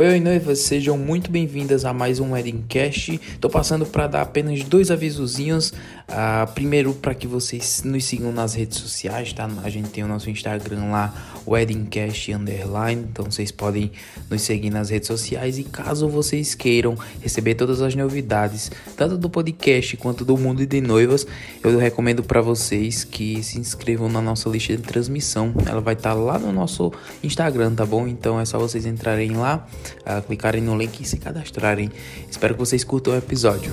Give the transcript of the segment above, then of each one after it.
Oi, oi, noivas, sejam muito bem-vindas a mais um Weddingcast. Tô passando para dar apenas dois avisozinhos. Uh, primeiro, para que vocês nos sigam nas redes sociais, tá? A gente tem o nosso Instagram lá, Weddingcast Underline. Então vocês podem nos seguir nas redes sociais. E caso vocês queiram receber todas as novidades, tanto do podcast quanto do mundo de noivas, eu recomendo para vocês que se inscrevam na nossa lista de transmissão. Ela vai estar tá lá no nosso Instagram, tá bom? Então é só vocês entrarem lá uh, clicarem no link e se cadastrarem. Espero que vocês curtam o episódio.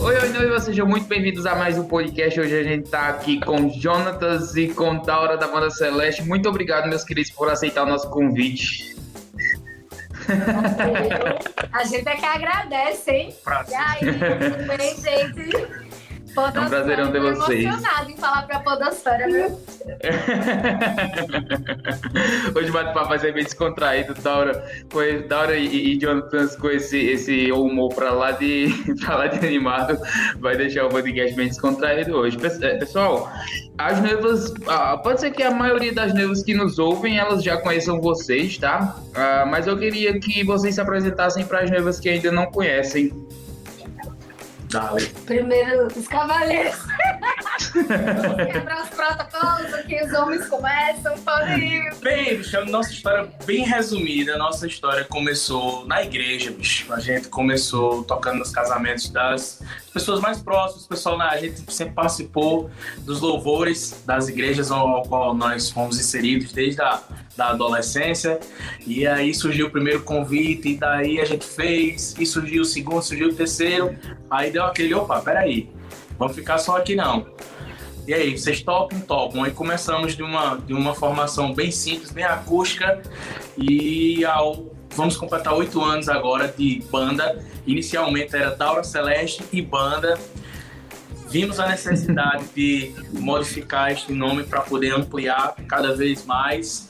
Oi, oi, noiva, sejam muito bem-vindos a mais um podcast. Hoje a gente tá aqui com Jonatas e com Daura da Banda Celeste. Muito obrigado, meus queridos, por aceitar o nosso convite. A gente é que agradece, hein? Prazer. E aí, tudo bem, gente? Podosfera, é um prazerão ter vocês. emocionado em falar pra Podosfera, viu? Hoje o bate-papo vai ser bem descontraído, Daura, com, Daura e, e Jonathan com esse, esse humor pra lá, de, pra lá de animado, vai deixar o podcast bem descontraído hoje. É, pessoal, as noivas, ah, pode ser que a maioria das noivas que nos ouvem, elas já conheçam vocês, tá? Ah, mas eu queria que vocês se apresentassem para as noivas que ainda não conhecem. Dale. Primeiro, os cavaleiros. quebrar os protocolos aqui, os homens começam, podem. Bem, bicho, nossa história bem resumida. Nossa história começou na igreja, bicho. A gente começou tocando nos casamentos das pessoas mais próximas, pessoal, a gente sempre participou dos louvores das igrejas ao qual nós fomos inseridos desde a da adolescência. E aí surgiu o primeiro convite, e daí a gente fez, e surgiu o segundo, surgiu o terceiro. Aí deu aquele, opa, peraí, vamos ficar só aqui não. E aí, vocês topam? Topam. Aí começamos de uma, de uma formação bem simples, bem acústica, e ao, vamos completar oito anos agora de banda. Inicialmente era Daura Celeste e banda vimos a necessidade de modificar este nome para poder ampliar cada vez mais.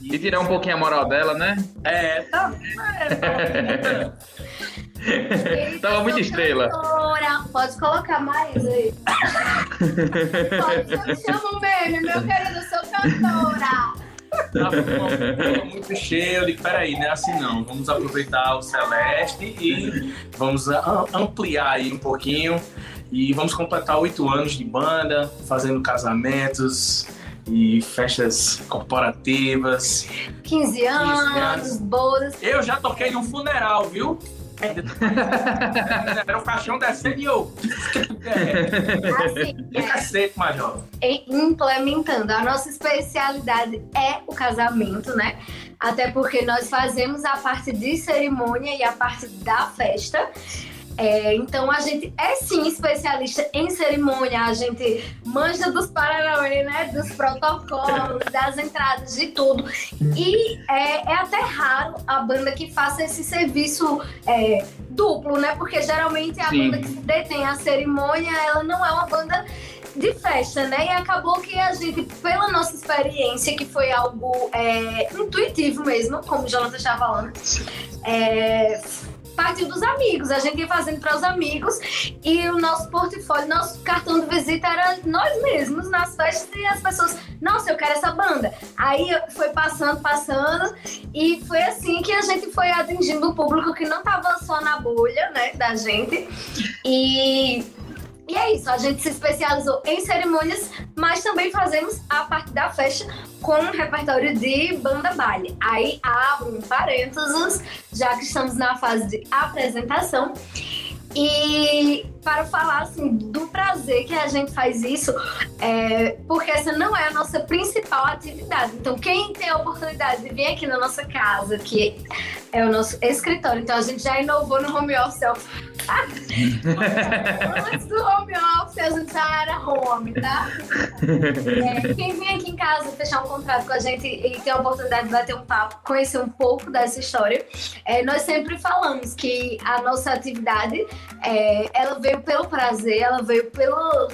E, tirar um pouquinho a moral dela, né? É, tá. É, Tava muito estrela. Cantora. Pode colocar mais aí. Pode, chama o meme, meu querido, sou cantora. Tava muito cheio, eu digo, peraí, não é assim não. Vamos aproveitar o Celeste e vamos ampliar aí um pouquinho e vamos completar oito anos de banda, fazendo casamentos e festas corporativas. 15 anos, 15 anos. bodas. Eu já toquei num funeral, viu? Era o caixão descendo e eu. Assim, é, cacete, Major. Implementando. A nossa especialidade é o casamento, né? Até porque nós fazemos a parte de cerimônia e a parte da festa. É, então a gente é sim especialista em cerimônia, a gente manja dos paranauê, né? Dos protocolos, das entradas, de tudo. E é, é, até raro a banda que faça esse serviço é, duplo, né? Porque geralmente a sim. banda que detém a cerimônia, ela não é uma banda de festa, né? E acabou que a gente, pela nossa experiência, que foi algo é, intuitivo mesmo, como o Jonathan estava falando, é, partiu dos amigos. A gente ia fazendo para os amigos e o nosso portfólio, nosso cartão de visita era nós mesmos nas festas e as pessoas, nossa, eu quero essa banda. Aí foi passando, passando e foi assim que a gente foi atingindo o público que não estava só na bolha, né, da gente. E e é isso, a gente se especializou em cerimônias, mas também fazemos a parte da festa com um repertório de banda baile. Aí abro um parênteses, já que estamos na fase de apresentação. E para falar assim do prazer que a gente faz isso, é, porque essa não é a nossa principal atividade. Então, quem tem a oportunidade de vir aqui na nossa casa, que é o nosso escritório, então a gente já inovou no home office. Antes do home office, a gente já era home, tá? É, quem vem aqui em casa fechar um contrato com a gente e ter a oportunidade de bater um papo, conhecer um pouco dessa história, é, nós sempre falamos que a nossa atividade, é, ela vem veio pelo prazer, ela veio pelo.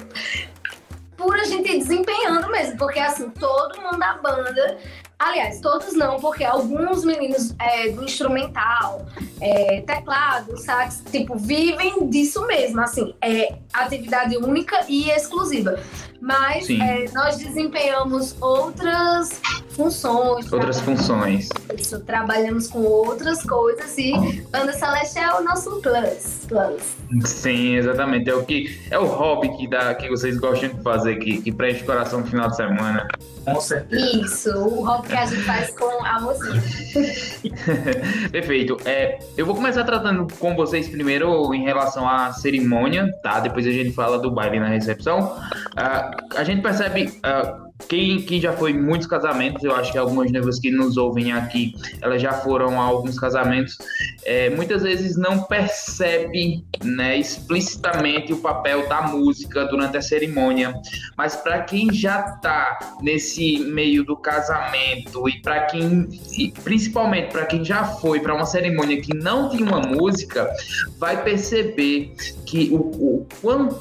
por a gente desempenhando mesmo, porque assim, todo mundo da banda. Aliás, todos não, porque alguns meninos é, do instrumental é, teclado, sax, tipo, vivem disso mesmo, assim, é atividade única e exclusiva. Mas é, nós desempenhamos outras funções. Outras funções. Isso, trabalhamos com outras coisas e Banda Celeste é o nosso plus. plus. Sim, exatamente. É o que é o hobby que, dá, que vocês gostam de fazer, que, que preenche o coração no final de semana. Com certeza. Isso, o hobby que a gente faz com a mocinha. Perfeito. É, eu vou começar tratando com vocês primeiro em relação à cerimônia, tá? Depois a gente fala do baile na recepção. Uh, a gente percebe. Uh, quem, quem já foi em muitos casamentos, eu acho que algumas noivas que nos ouvem aqui, elas já foram a alguns casamentos, é, muitas vezes não percebe né, explicitamente o papel da música durante a cerimônia. Mas para quem já está nesse meio do casamento e para quem, e principalmente para quem já foi para uma cerimônia que não tinha uma música, vai perceber que o, o quanto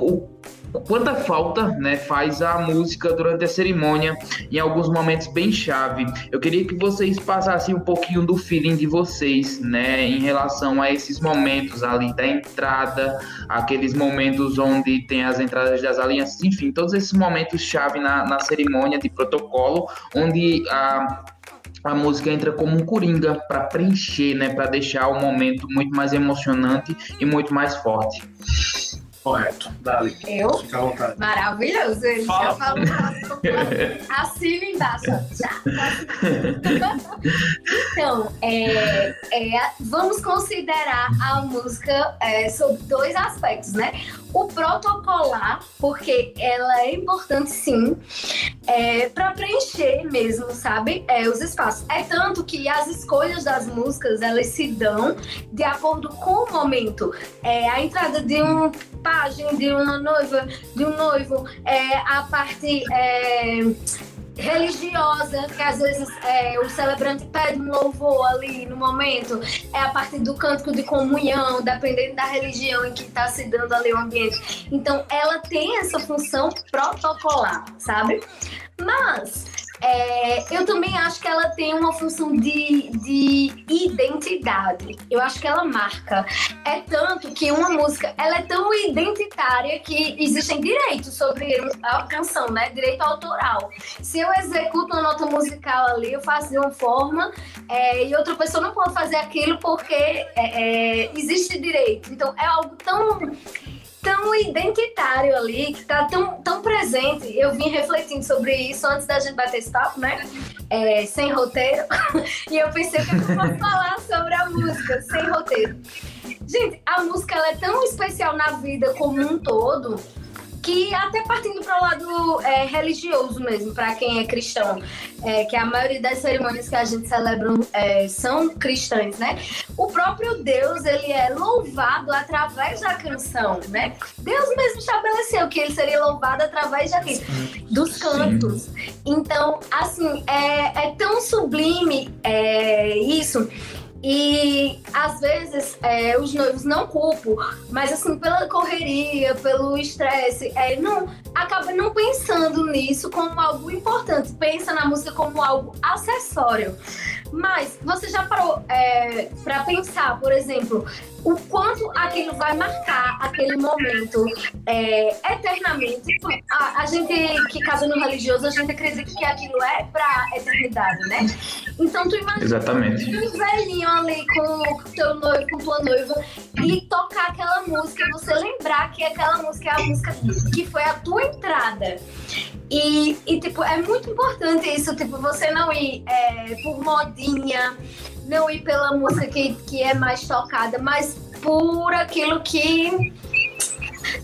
o quanta falta né, faz a música durante a cerimônia em alguns momentos bem chave. Eu queria que vocês passassem um pouquinho do feeling de vocês, né, em relação a esses momentos ali da entrada, aqueles momentos onde tem as entradas das alianças, enfim, todos esses momentos chave na, na cerimônia de protocolo, onde a a música entra como um coringa para preencher, né, para deixar o momento muito mais emocionante e muito mais forte. Correto. Dali. Eu? Fica à vontade. Maravilhoso. Ele Fala. já falou assina embaixo. Já. Então, é, é, vamos considerar a música é, sob dois aspectos, né? O protocolar, porque ela é importante sim, é, para preencher mesmo, sabe? É, os espaços. É tanto que as escolhas das músicas, elas se dão de acordo com o momento. É, a entrada de um pajem, de uma noiva, de um noivo, é, a parte é, religiosa, que às vezes é, o celebrante pede um louvor ali no momento, é a parte do cântico de comunhão, dependendo da religião em que está se dando ali o ambiente. Então, ela tem essa função protocolar, sabe? Mas é, eu também acho que ela tem uma função de, de identidade. Eu acho que ela marca. É tanto que uma música ela é tão identitária que existem direitos sobre a canção, né? Direito autoral. Se eu executo uma nota musical ali, eu faço de uma forma é, e outra pessoa não pode fazer aquilo porque é, é existe direito. Então é algo tão tão identitário ali, que tá tão, tão presente. Eu vim refletindo sobre isso antes da gente bater esse papo, né? É, sem roteiro. e eu pensei que eu posso falar sobre a música, sem roteiro. Gente, a música ela é tão especial na vida como um todo que até partindo para o lado é, religioso mesmo, para quem é cristão, é, que a maioria das cerimônias que a gente celebra é, são cristãs, né? O próprio Deus, ele é louvado através da canção, né? Deus mesmo estabeleceu que ele seria louvado através daqui, dos cantos. Então, assim, é, é tão sublime é, isso e às vezes é, os noivos não culpam, mas assim, pela correria, pelo estresse, é, não acaba não pensando nisso como algo importante, pensa na música como algo acessório. Mas você já parou é, para pensar, por exemplo, o quanto aquilo vai marcar aquele momento é, eternamente. A, a, gente que casa no religioso, a gente acredita que aquilo é pra eternidade, né? Então tu imagina Exatamente. um velhinho ali com teu noivo, com tua noiva, e tocar aquela música, você lembrar que aquela música é a música que foi a tua entrada. E, e tipo, é muito importante isso, tipo, você não ir é, por modinha, não ir pela música que, que é mais tocada, mas por aquilo que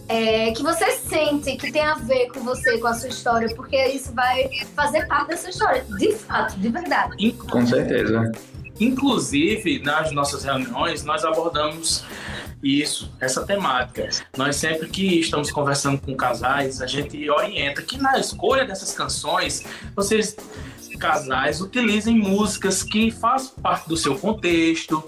é, que você sente que tem a ver com você, com a sua história, porque isso vai fazer parte da sua história, de fato, de verdade. Com certeza. Inclusive, nas nossas reuniões, nós abordamos isso, essa temática. Nós sempre que estamos conversando com casais, a gente orienta que na escolha dessas canções, vocês casais utilizem músicas que façam parte do seu contexto,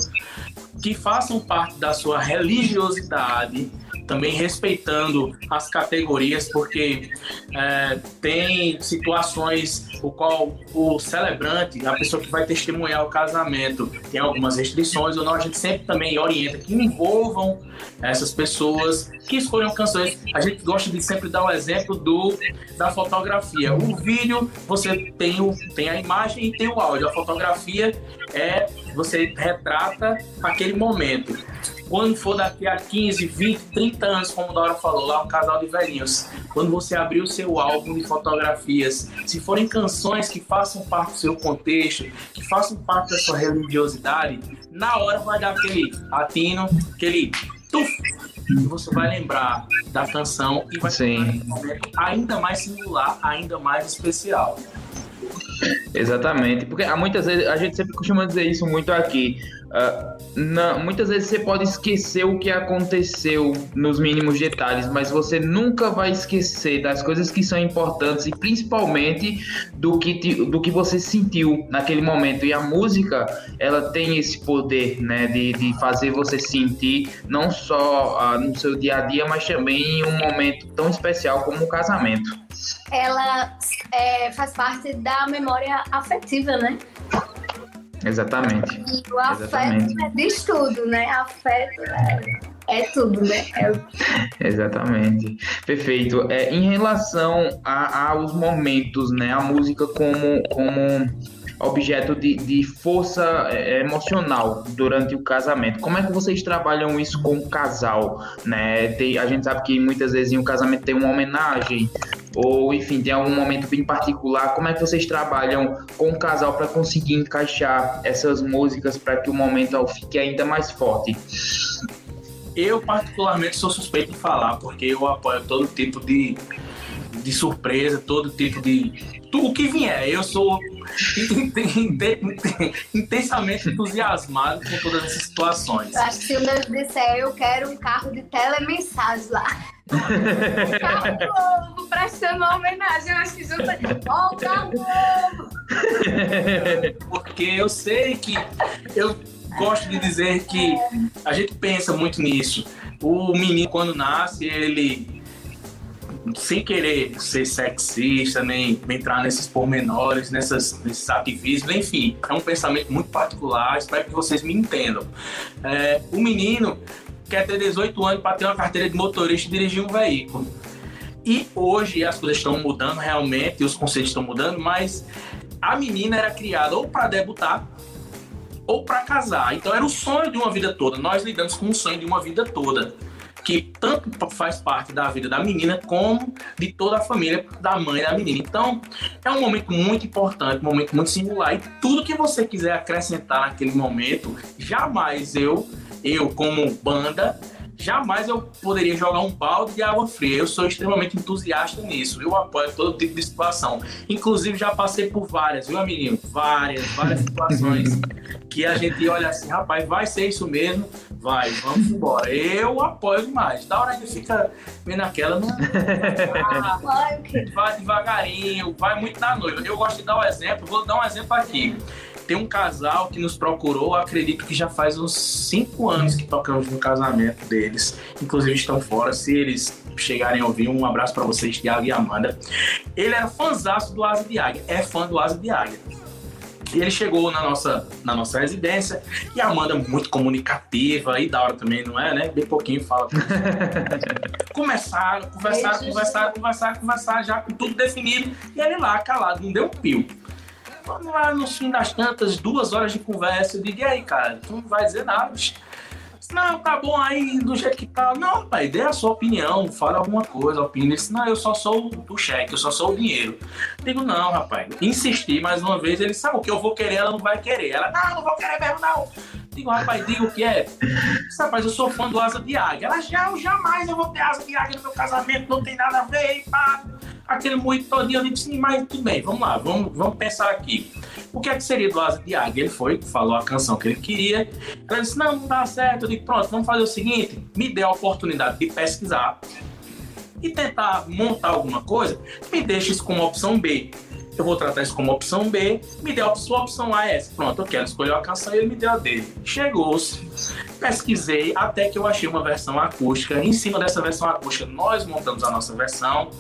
que façam parte da sua religiosidade, também respeitando as categorias, porque é, tem situações o qual o celebrante, a pessoa que vai testemunhar o casamento, tem algumas restrições ou não, a gente sempre também orienta que envolvam essas pessoas que escolham canções. A gente gosta de sempre dar o exemplo do, da fotografia. O vídeo, você tem, o, tem a imagem e tem o áudio. A fotografia é você retrata aquele momento. Quando for daqui a 15, 20, 30 anos, como Dora falou, lá um casal de velhinhos, quando você abrir o seu álbum de fotografias, se forem canções que façam parte do seu contexto, que façam parte da sua religiosidade, na hora vai dar aquele atino, aquele tuf, e você vai lembrar da canção e vai Sim. um momento ainda mais singular, ainda mais especial. Exatamente, porque há muitas vezes a gente sempre costuma dizer isso muito aqui. Uh, muitas vezes você pode esquecer o que aconteceu nos mínimos detalhes, mas você nunca vai esquecer das coisas que são importantes e principalmente do que, te, do que você sentiu naquele momento. E a música, ela tem esse poder, né, de, de fazer você sentir não só uh, no seu dia a dia, mas também em um momento tão especial como o casamento. Ela é, faz parte da memória afetiva, né? Exatamente. E o afeto é diz tudo, né? Afeto é, é tudo, né? É... Exatamente. Perfeito. É, em relação a, aos momentos, né? A música como, como objeto de, de força é, emocional durante o casamento. Como é que vocês trabalham isso com o casal? Né? Tem, a gente sabe que muitas vezes em um casamento tem uma homenagem, ou enfim, tem algum momento bem particular. Como é que vocês trabalham com o casal para conseguir encaixar essas músicas para que o momento fique ainda mais forte? Eu, particularmente, sou suspeito de falar, porque eu apoio todo tipo de, de surpresa, todo tipo de. Tudo que vier. Eu sou intensamente entusiasmado com todas essas situações. Eu acho que se o meu disser eu quero um carro de telemensagem lá. O carro novo, prestando uma homenagem, acho que junta. Ó, o carro novo! Porque eu sei que. Eu gosto de dizer que a gente pensa muito nisso. O menino, quando nasce, ele sem querer ser sexista, nem entrar nesses pormenores, nessas, nesses ativismos, enfim, é um pensamento muito particular, espero que vocês me entendam. É, o menino quer ter 18 anos para ter uma carteira de motorista e dirigir um veículo. E hoje as coisas estão mudando realmente, os conceitos estão mudando, mas a menina era criada ou para debutar ou para casar. Então era o sonho de uma vida toda. Nós lidamos com o sonho de uma vida toda que tanto faz parte da vida da menina como de toda a família da mãe da menina. Então, é um momento muito importante, um momento muito singular. E tudo que você quiser acrescentar naquele momento, jamais eu, eu como banda, jamais eu poderia jogar um balde de água fria. Eu sou extremamente entusiasta nisso. Eu apoio todo tipo de situação. Inclusive, já passei por várias, viu, menino? Várias, várias situações que a gente olha assim, rapaz, vai ser isso mesmo? Vai, vamos embora. Eu apoio demais. Da hora gente fica vendo aquela, não. Ah, vai devagarinho, vai muito na noiva. Eu gosto de dar um exemplo, vou dar um exemplo aqui. Tem um casal que nos procurou, acredito que já faz uns cinco anos que tocamos no casamento deles. Inclusive estão fora. Se eles chegarem a ouvir, um abraço para vocês, Thiago e Amanda. Ele era fãzaço do Asa de Águia, é fã do Asa de Águia. E ele chegou na nossa, na nossa residência e a Amanda, muito comunicativa e da hora também, não é, né? Bem pouquinho fala. começaram, conversaram, conversaram, conversaram, conversaram, já com tudo definido. E ele lá, calado, não deu um pio. Vamos lá, no fim das tantas, duas horas de conversa. Eu digo, e aí, cara, tu não vai dizer nada. Não, tá bom aí do jeito que tá. Não, pai, dê a sua opinião, fala alguma coisa, opine. Ele disse, não, eu só sou o cheque, eu só sou o dinheiro. Digo, não, rapaz. Insisti mais uma vez, ele sabe o que eu vou querer, ela não vai querer. Ela, não, não vou querer mesmo, não. Digo, rapaz, diga o que é. Rapaz, eu sou fã do Asa de Águia. Ela, já, jamais eu vou ter Asa de Águia no meu casamento, não tem nada a ver, pá aquele muito todinho. Eu disse, mas tudo bem, vamos lá, vamos, vamos pensar aqui. O que é que seria do Asa de Águia? Ele foi, falou a canção que ele queria. Ela disse, não, não dá certo. Eu disse, pronto, vamos fazer o seguinte, me dê a oportunidade de pesquisar e tentar montar alguma coisa, me deixe isso como opção B. Eu vou tratar isso como opção B, me dê a sua opção A essa. Pronto, eu quero escolher a canção e ele me deu a dele. Chegou-se, pesquisei até que eu achei uma versão acústica. Em cima dessa versão acústica, nós montamos a nossa versão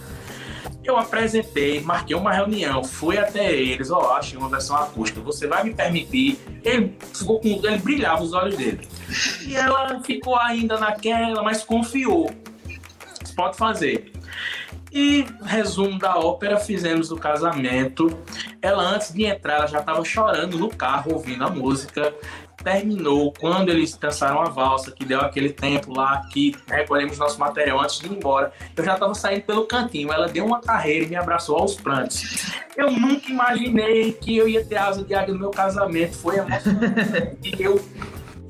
Eu apresentei, marquei uma reunião, fui até eles, ó, oh, achei uma versão acústica, você vai me permitir? Ele ficou com, ele brilhava os olhos dele. E ela ficou ainda naquela, mas confiou. Pode fazer. E resumo da ópera, fizemos o casamento. Ela antes de entrar, ela já estava chorando no carro ouvindo a música terminou, quando eles dançaram a valsa, que deu aquele tempo lá, que recolhemos nosso material antes de ir embora, eu já estava saindo pelo cantinho. Ela deu uma carreira e me abraçou aos prantos. Eu nunca imaginei que eu ia ter asa de águia no meu casamento. Foi emocionante. e eu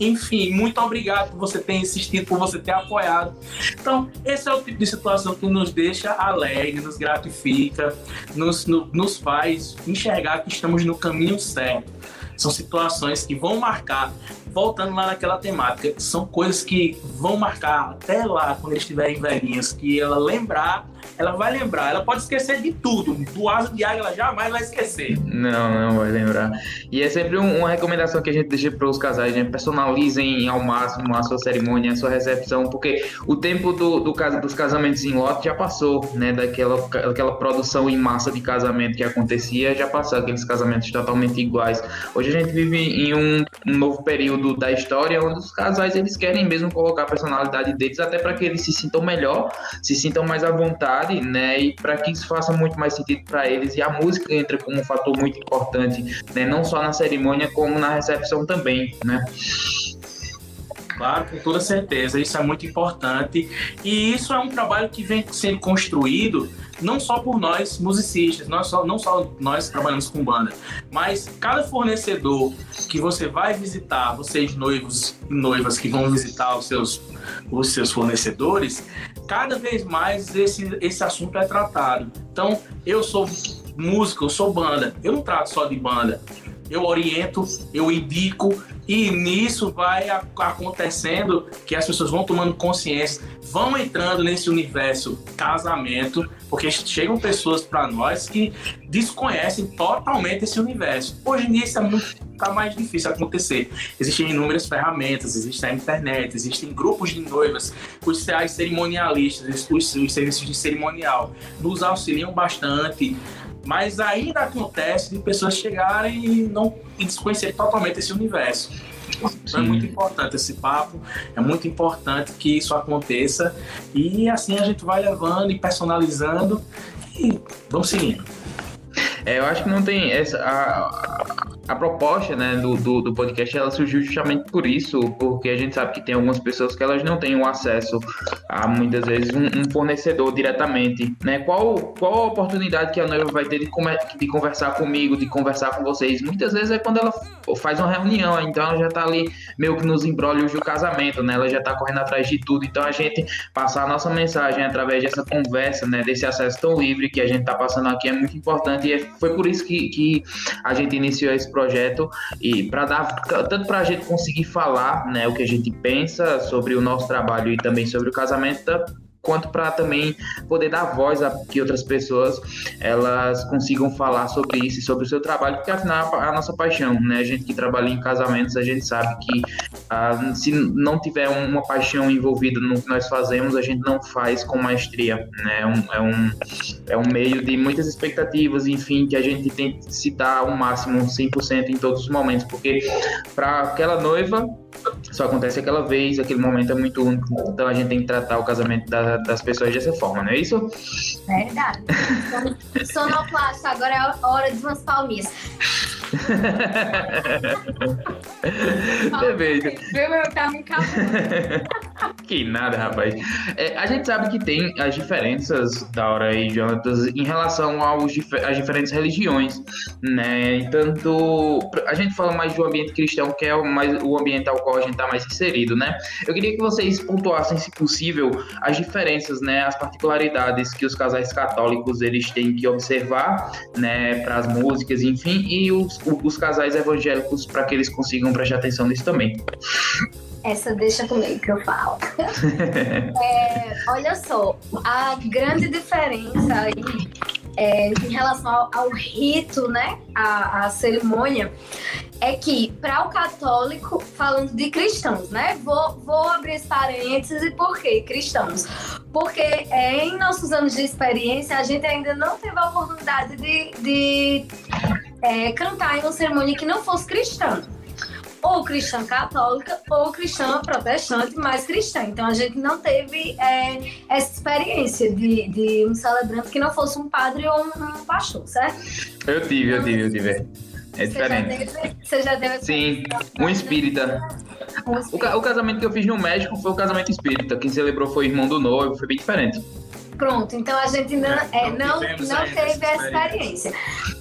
enfim, muito obrigado por você ter insistido, por você ter apoiado. Então, esse é o tipo de situação que nos deixa alegre, nos gratifica, nos, no, nos faz enxergar que estamos no caminho certo. São situações que vão marcar, voltando lá naquela temática, são coisas que vão marcar até lá, quando eles estiverem velhinhas, que ela lembrar ela vai lembrar. Ela pode esquecer de tudo. Do asa de águia ela jamais vai esquecer. Não, não vai lembrar. E é sempre um, uma recomendação que a gente deixa para os casais, né? Personalizem ao máximo a sua cerimônia, a sua recepção, porque o tempo do, do dos casamentos em lote já passou, né? Daquela aquela produção em massa de casamento que acontecia, já passou aqueles casamentos totalmente iguais. Hoje a gente vive em um, um novo período da história onde os casais eles querem mesmo colocar a personalidade deles até para que eles se sintam melhor, se sintam mais à vontade né? E para que isso faça muito mais sentido para eles e a música entra como um fator muito importante, né? Não só na cerimônia como na recepção também, né? Claro, com toda certeza, isso é muito importante e isso é um trabalho que vem sendo construído não só por nós musicistas, não só, não só nós trabalhamos com banda, mas cada fornecedor que você vai visitar, vocês noivos e noivas que vão visitar os seus, os seus fornecedores, cada vez mais esse, esse assunto é tratado. Então, eu sou músico, eu sou banda, eu não trato só de banda, eu oriento, eu indico, e nisso vai acontecendo que as pessoas vão tomando consciência, vão entrando nesse universo casamento, porque chegam pessoas para nós que desconhecem totalmente esse universo. Hoje em dia isso é muito tá mais difícil acontecer. Existem inúmeras ferramentas, existe a internet, existem grupos de noivas, os cerimonialistas, os, os serviços de cerimonial nos auxiliam bastante mas ainda acontece de pessoas chegarem e não e desconhecerem totalmente esse universo. Então é muito importante esse papo, é muito importante que isso aconteça e assim a gente vai levando e personalizando e vamos seguindo. É, eu acho que não tem essa. A, a proposta né, do, do, do, podcast ela surgiu justamente por isso, porque a gente sabe que tem algumas pessoas que elas não têm o acesso a muitas vezes um, um fornecedor diretamente. Né? Qual, qual a oportunidade que a noiva vai ter de, de conversar comigo, de conversar com vocês? Muitas vezes é quando ela faz uma reunião, então ela já está ali meio que nos embrólios do casamento, né? ela já está correndo atrás de tudo. Então a gente passar a nossa mensagem através dessa conversa, né, desse acesso tão livre que a gente está passando aqui é muito importante e é, foi por isso que, que a gente iniciou esse projeto projeto e para dar tanto para a gente conseguir falar, né, o que a gente pensa sobre o nosso trabalho e também sobre o casamento, quanto para também poder dar voz a que outras pessoas elas consigam falar sobre isso e sobre o seu trabalho, porque afinal é a nossa paixão, né? A gente que trabalha em casamentos, a gente sabe que ah, se não tiver uma paixão envolvida no que nós fazemos, a gente não faz com maestria, né? É um, é um, é um meio de muitas expectativas, enfim, que a gente tem que se dar ao máximo 100% em todos os momentos, porque para aquela noiva só acontece aquela vez, aquele momento é muito único. Então a gente tem que tratar o casamento da, das pessoas dessa forma, não é isso? Verdade. Sonoplasta, agora é hora de umas palminhas. Perfeito. Viu? Eu tava me Que nada, rapaz. É, a gente sabe que tem as diferenças da hora aí, Jonatas, em relação aos às diferentes religiões, né? Tanto a gente fala mais do ambiente cristão, que é o, mais, o ambiente ao qual a gente tá mais inserido, né? Eu queria que vocês pontuassem, se possível, as diferenças, né? As particularidades que os casais católicos eles têm que observar, né? Para as músicas, enfim, e os os casais evangélicos para que eles consigam prestar atenção nisso também. Essa deixa comigo que eu falo. é, olha só, a grande diferença aí é, em relação ao, ao rito, né, a, a cerimônia, é que para o católico, falando de cristãos, né? Vou, vou abrir esse parênteses e por que cristãos? Porque é, em nossos anos de experiência, a gente ainda não teve a oportunidade de, de é, cantar em uma cerimônia que não fosse cristã ou cristã católica ou cristã protestante, mas cristã. Então a gente não teve é, essa experiência de, de um celebrante que não fosse um padre ou um, um pastor, certo? Eu tive, eu tive, eu tive. É diferente. Você já teve, você já teve Sim, um espírita. O, ca o, casamento que eu fiz no México foi o casamento espírita. Quem celebrou foi o irmão do noivo, foi bem diferente. Pronto, então a gente não, é, não, não teve essa experiência.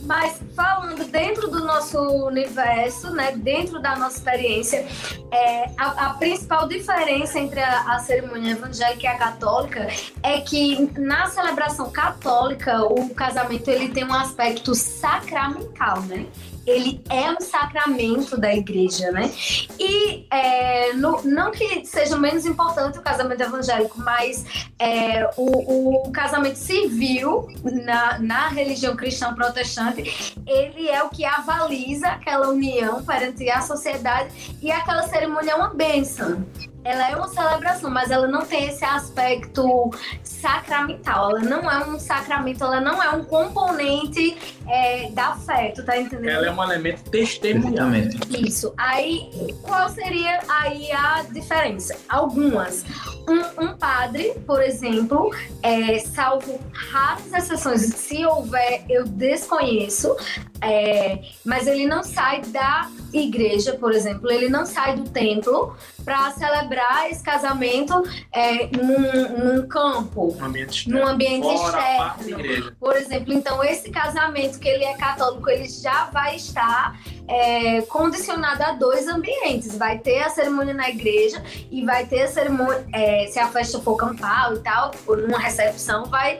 Mas falando dentro do nosso universo, né, dentro da nossa experiência, é, a, a principal diferença entre a, a, cerimônia evangélica e a católica é que na celebração católica o casamento ele tem um aspecto sacramental, né? Ele é um sacramento da igreja, né? E é, no, não que seja menos importante o casamento evangélico, mas é, o, o, casamento civil na, na religião cristã protestante, ele é o que avaliza aquela união perante a sociedade e aquela cerimônia é uma bênção ela é uma celebração, mas ela não tem esse aspecto sacramental. Ela não é um sacramento, ela não é um componente é, da fé, tu tá entendendo? Ela é um elemento testemunhal. Isso. Aí, qual seria aí a diferença? Algumas. Um, um padre, por exemplo, é, salvo raras exceções, se houver, eu desconheço, é, mas ele não sai da igreja, por exemplo, ele não sai do templo para celebrar esse casamento é, num, num, campo, um ambiente num ambiente externo. Por exemplo, então esse casamento que ele é católico, ele já vai estar é, condicionado a dois ambientes. Vai ter a cerimônia na igreja e vai ter a cerimônia, é, se a festa for campal e tal, ou numa recepção, vai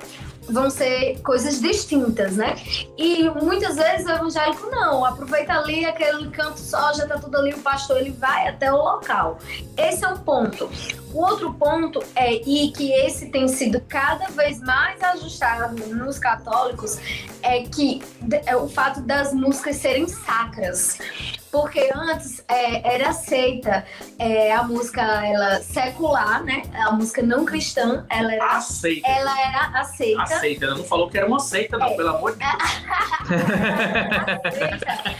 vão ser coisas distintas, né? E muitas vezes o evangélico não, aproveita ali aquele canto só, já tá tudo ali, o pastor ele vai até o local. Esse é um ponto. O outro ponto é, e que esse tem sido cada vez mais ajustado nos católicos, é que é o fato das músicas serem sacras porque antes é, era aceita é, a música ela secular, né? A música não cristã, ela era aceita. Ela era aceita. Aceita, ela não falou que era uma seita, não, é. pelo amor de Deus.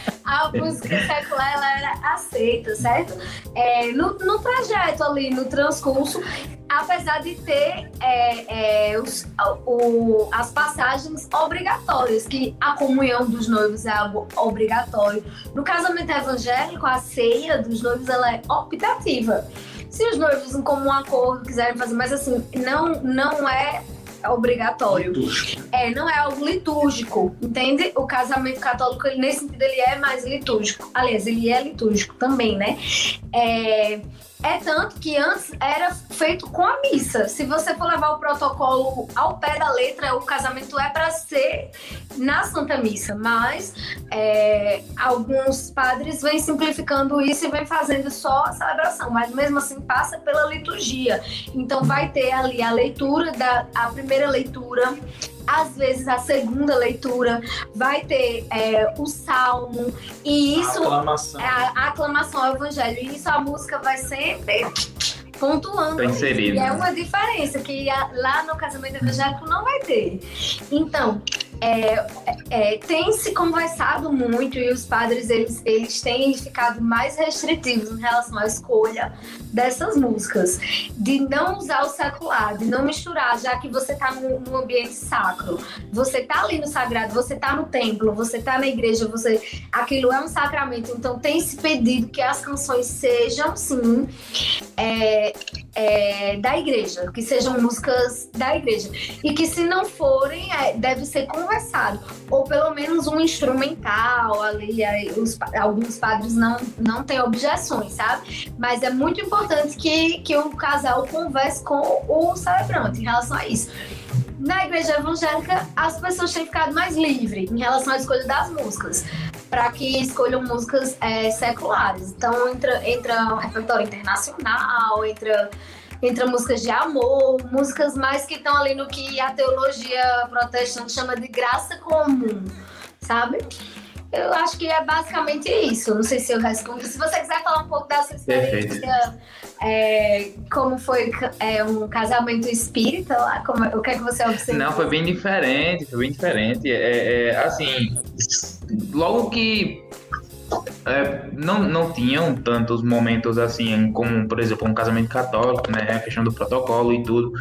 a música secular ela era aceita, certo? É, no, no trajeto ali, no transcurso, apesar de ter é, é, os, o, as passagens obrigatórias, que a comunhão dos noivos é algo obrigatório. No casamento evangélico, a ceia dos noivos ela é optativa. Se os noivos, em comum acordo, quiserem fazer, mas assim, não, não é obrigatório. Litúrgico. É, não é algo litúrgico, entende? O casamento católico, ele, nesse sentido, ele é mais litúrgico. Aliás, ele é litúrgico também, né? É, é tanto que antes era feito com a missa. Se você for levar o protocolo ao pé da letra, o casamento é para ser na Santa Missa. Mas é, alguns padres vêm simplificando isso e vêm fazendo só a celebração. Mas mesmo assim passa pela liturgia. Então vai ter ali a leitura da a primeira leitura às vezes a segunda leitura vai ter é, o salmo e isso a aclamação. É a, a aclamação ao evangelho e isso a música vai sempre pontuando. Tá inserido. E é uma diferença que lá no casamento evangélico não vai ter. Então, é, é, tem se conversado muito e os padres eles, eles têm ficado mais restritivos em relação à escolha dessas músicas, de não usar o secular, de não misturar, já que você está no, ambiente sacro, você está ali no sagrado, você está no templo, você está na igreja, você aquilo é um sacramento, então tem se pedido que as canções sejam sim é, é, da igreja, que sejam músicas da igreja. E que se não forem é, deve ser conversado ou pelo menos um instrumental ali, os, alguns padres não não têm objeções, sabe? Mas é muito importante que que o casal converse com o celebrante em relação a isso. Na igreja evangélica, as pessoas têm ficado mais livres em relação à escolha das músicas para que escolham músicas é, seculares. Então entra, entra o repertório internacional, entra entra músicas de amor, músicas mais que estão ali no que a teologia protestante chama de graça comum, sabe? Eu acho que é basicamente isso. Não sei se eu respondo. Se você quiser falar um pouco da sua experiência, é, como foi é, um casamento espírita lá, como, o que é que você observou? Não, foi bem diferente, foi bem diferente. É, é assim, logo que é, não, não tinham tantos momentos assim, como, por exemplo, um casamento católico, né? A questão do protocolo e tudo.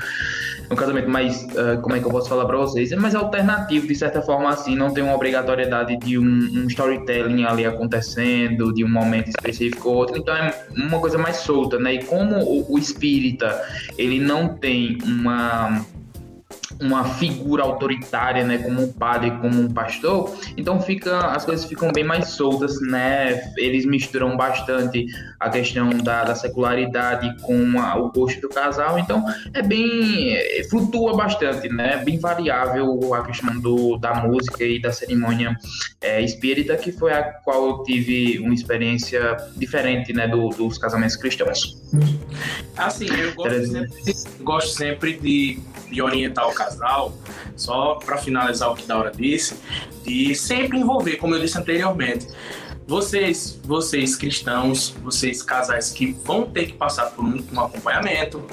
Um casamento mais, uh, como é que eu posso falar para vocês? É mais alternativo, de certa forma, assim, não tem uma obrigatoriedade de um, um storytelling ali acontecendo, de um momento específico ou outro. Então é uma coisa mais solta, né? E como o, o espírita, ele não tem uma uma figura autoritária, né, como um padre, como um pastor, então fica as coisas ficam bem mais soltas, né? Eles misturam bastante a questão da, da secularidade com a, o gosto do casal, então é bem flutua bastante, né? Bem variável a questão do, da música e da cerimônia é, espírita, que foi a qual eu tive uma experiência diferente, né, do, dos casamentos cristãos. Assim, eu gosto sempre, gosto sempre de, de orientar o casal casal, só para finalizar o que Daura disse, de sempre envolver, como eu disse anteriormente, vocês, vocês cristãos, vocês casais que vão ter que passar por um, um acompanhamento.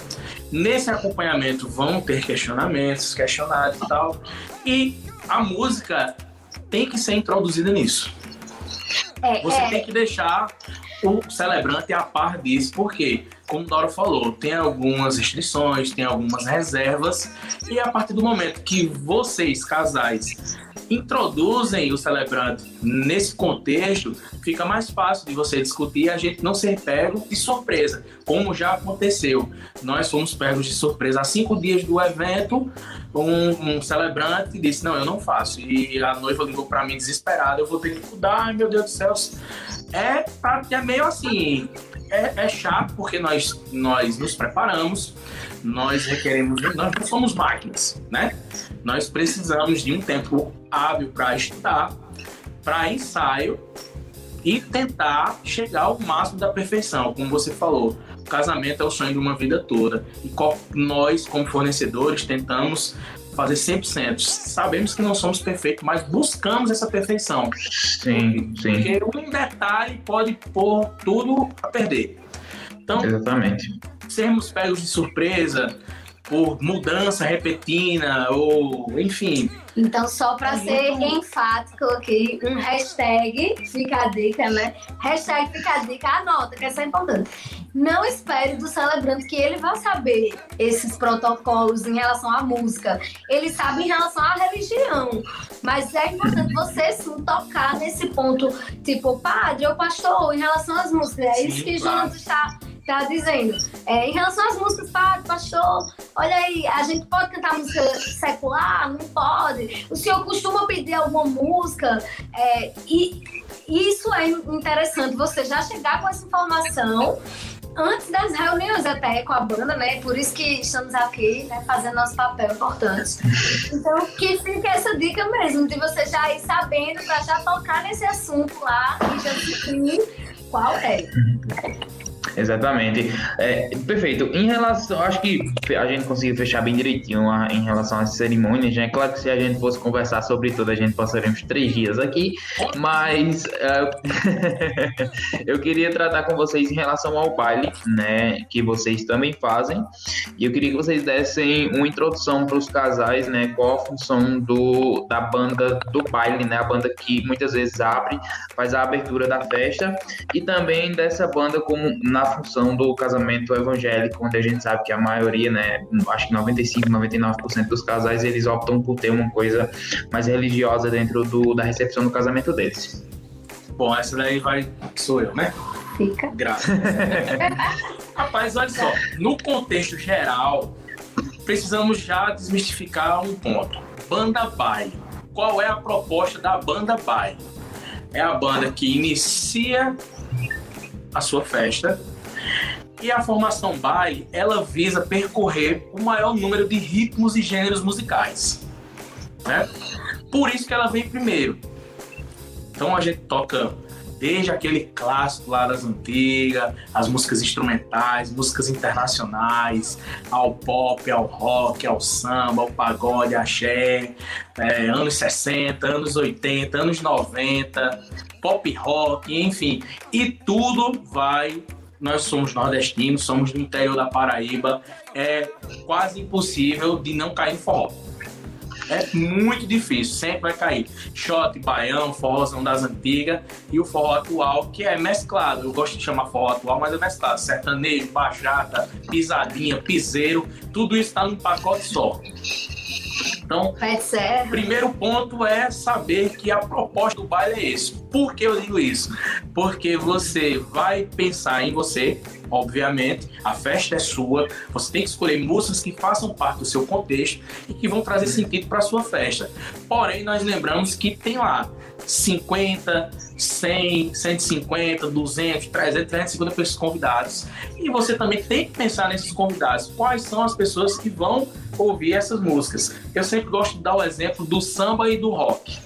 Nesse acompanhamento vão ter questionamentos, questionários e tal. E a música tem que ser introduzida nisso. É, Você é... tem que deixar o celebrante a par disso, porque, como Dora falou, tem algumas restrições, tem algumas reservas, e a partir do momento que vocês, casais, introduzem o celebrante nesse contexto, fica mais fácil de você discutir e a gente não ser pego de surpresa, como já aconteceu. Nós fomos pegos de surpresa há cinco dias do evento. Um, um celebrante disse: Não, eu não faço. E a noiva ligou para mim desesperada: Eu vou ter que mudar, meu Deus do céu é, é meio assim, é, é, chato porque nós, nós nos preparamos, nós requeremos, nós não somos máquinas, né? Nós precisamos de um tempo hábil para estudar, para ensaio e tentar chegar ao máximo da perfeição, como você falou. O casamento é o sonho de uma vida toda. E nós, como fornecedores, tentamos fazer 100%. Sabemos que não somos perfeitos, mas buscamos essa perfeição. Sim, sim. Porque um detalhe pode pôr tudo a perder. Então, Exatamente. sermos pegos de surpresa por mudança repentina ou enfim. Então, só para é ser muito... enfático aqui, um hashtag, fica a dica, né? Hashtag fica a dica, anota, que essa é importante. Não espere do celebrante que ele vai saber esses protocolos em relação à música. Ele sabe em relação à religião. Mas é importante você sim tocar nesse ponto, tipo, padre ou pastor, em relação às músicas. É isso que claro. Jonas está tá dizendo. É, em relação às músicas, padre, pastor, olha aí, a gente pode cantar música secular? Não pode. O senhor costuma pedir alguma música? É, e isso é interessante, você já chegar com essa informação antes das reuniões até com a banda, né? Por isso que estamos aqui, né? Fazendo nosso papel importante. Então, que fica essa dica mesmo, de você já ir sabendo para já tocar nesse assunto lá e já definir qual é. Exatamente. É, perfeito. Em relação, acho que a gente conseguiu fechar bem direitinho a, em relação às cerimônias, né? Claro que se a gente fosse conversar sobre tudo, a gente passaríamos três dias aqui, mas uh, eu queria tratar com vocês em relação ao baile, né? Que vocês também fazem. E eu queria que vocês dessem uma introdução para os casais, né? Qual a função do, da banda do baile, né? A banda que muitas vezes abre, faz a abertura da festa, e também dessa banda como na função do casamento evangélico, onde a gente sabe que a maioria, né, acho que 95, 99% dos casais, eles optam por ter uma coisa mais religiosa dentro do, da recepção do casamento deles. Bom, essa daí vai sou eu, né? Fica. Graças. Rapaz, olha só, no contexto geral, precisamos já desmistificar um ponto. Banda baile. Qual é a proposta da banda baile? É a banda que inicia a sua festa e a formação baile, ela visa percorrer o maior número de ritmos e gêneros musicais. Né? Por isso que ela vem primeiro. Então a gente toca desde aquele clássico lá das antigas, as músicas instrumentais, músicas internacionais, ao pop, ao rock, ao samba, ao pagode, axé, é, anos 60, anos 80, anos 90, pop rock, enfim, e tudo vai nós somos nordestinos, somos do interior da Paraíba, é quase impossível de não cair em forró. É muito difícil, sempre vai cair. Shot, baião, forrozão das antigas e o forró atual, que é mesclado. Eu gosto de chamar forró atual, mas é mesclado. Sertanejo, bachata, pisadinha, piseiro, tudo isso está num pacote só. Então, primeiro ponto é saber que a proposta do baile é esse. Por que eu digo isso? Porque você vai pensar em você, obviamente, a festa é sua, você tem que escolher músicas que façam parte do seu contexto e que vão trazer sentido para a sua festa. Porém, nós lembramos que tem lá 50, 100, 150, 200, 300, 350 pessoas convidados. E você também tem que pensar nesses convidados. Quais são as pessoas que vão ouvir essas músicas? Eu sempre gosto de dar o exemplo do samba e do rock.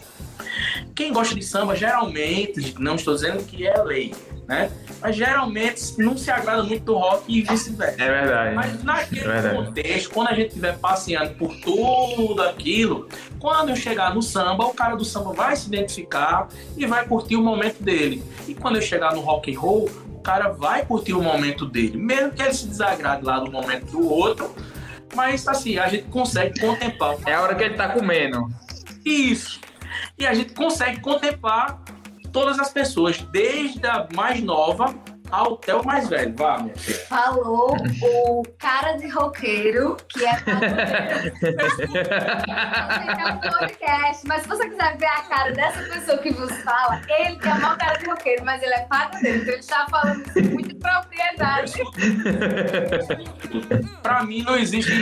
Quem gosta de samba, geralmente, não estou dizendo que é lei, né? Mas geralmente não se agrada muito do rock e vice-versa. É verdade. Mas naquele é verdade. contexto, quando a gente estiver passeando por tudo aquilo, quando eu chegar no samba, o cara do samba vai se identificar e vai curtir o momento dele. E quando eu chegar no rock and roll, o cara vai curtir o momento dele, mesmo que ele se desagrade lá do momento do outro. Mas assim, a gente consegue contemplar. É a hora que ele tá comendo. Isso. E a gente consegue contemplar todas as pessoas, desde a mais nova até o mais velho. Vá, minha filha. Falou o cara de roqueiro, que é é um podcast, mas se você quiser ver a cara dessa pessoa que vos fala, ele é o maior cara de roqueiro, mas ele é pagodeiro, então ele está falando isso com muita propriedade. pra mim não existe,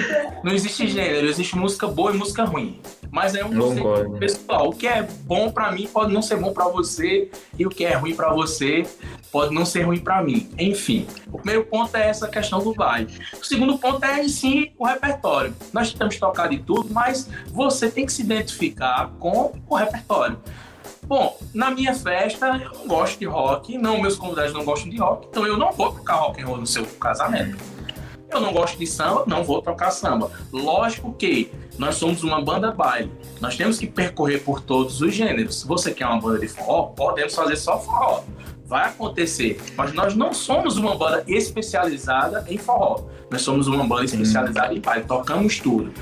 não existe gênero, existe música boa e música ruim. Mas é um conceito pessoal. O que é bom para mim pode não ser bom para você e o que é ruim para você pode não ser ruim para mim. Enfim, o primeiro ponto é essa questão do baile. O segundo ponto é sim o repertório. Nós temos tocado de tudo, mas você tem que se identificar com o repertório. Bom, na minha festa eu não gosto de rock, não meus convidados não gostam de rock, então eu não vou tocar rock and roll no seu casamento. Eu não gosto de samba, não vou tocar samba. Lógico que nós somos uma banda baile. Nós temos que percorrer por todos os gêneros. Se você quer uma banda de forró, podemos fazer só forró. Vai acontecer. Mas nós não somos uma banda especializada em forró. Nós somos uma banda especializada em baile. Tocamos tudo.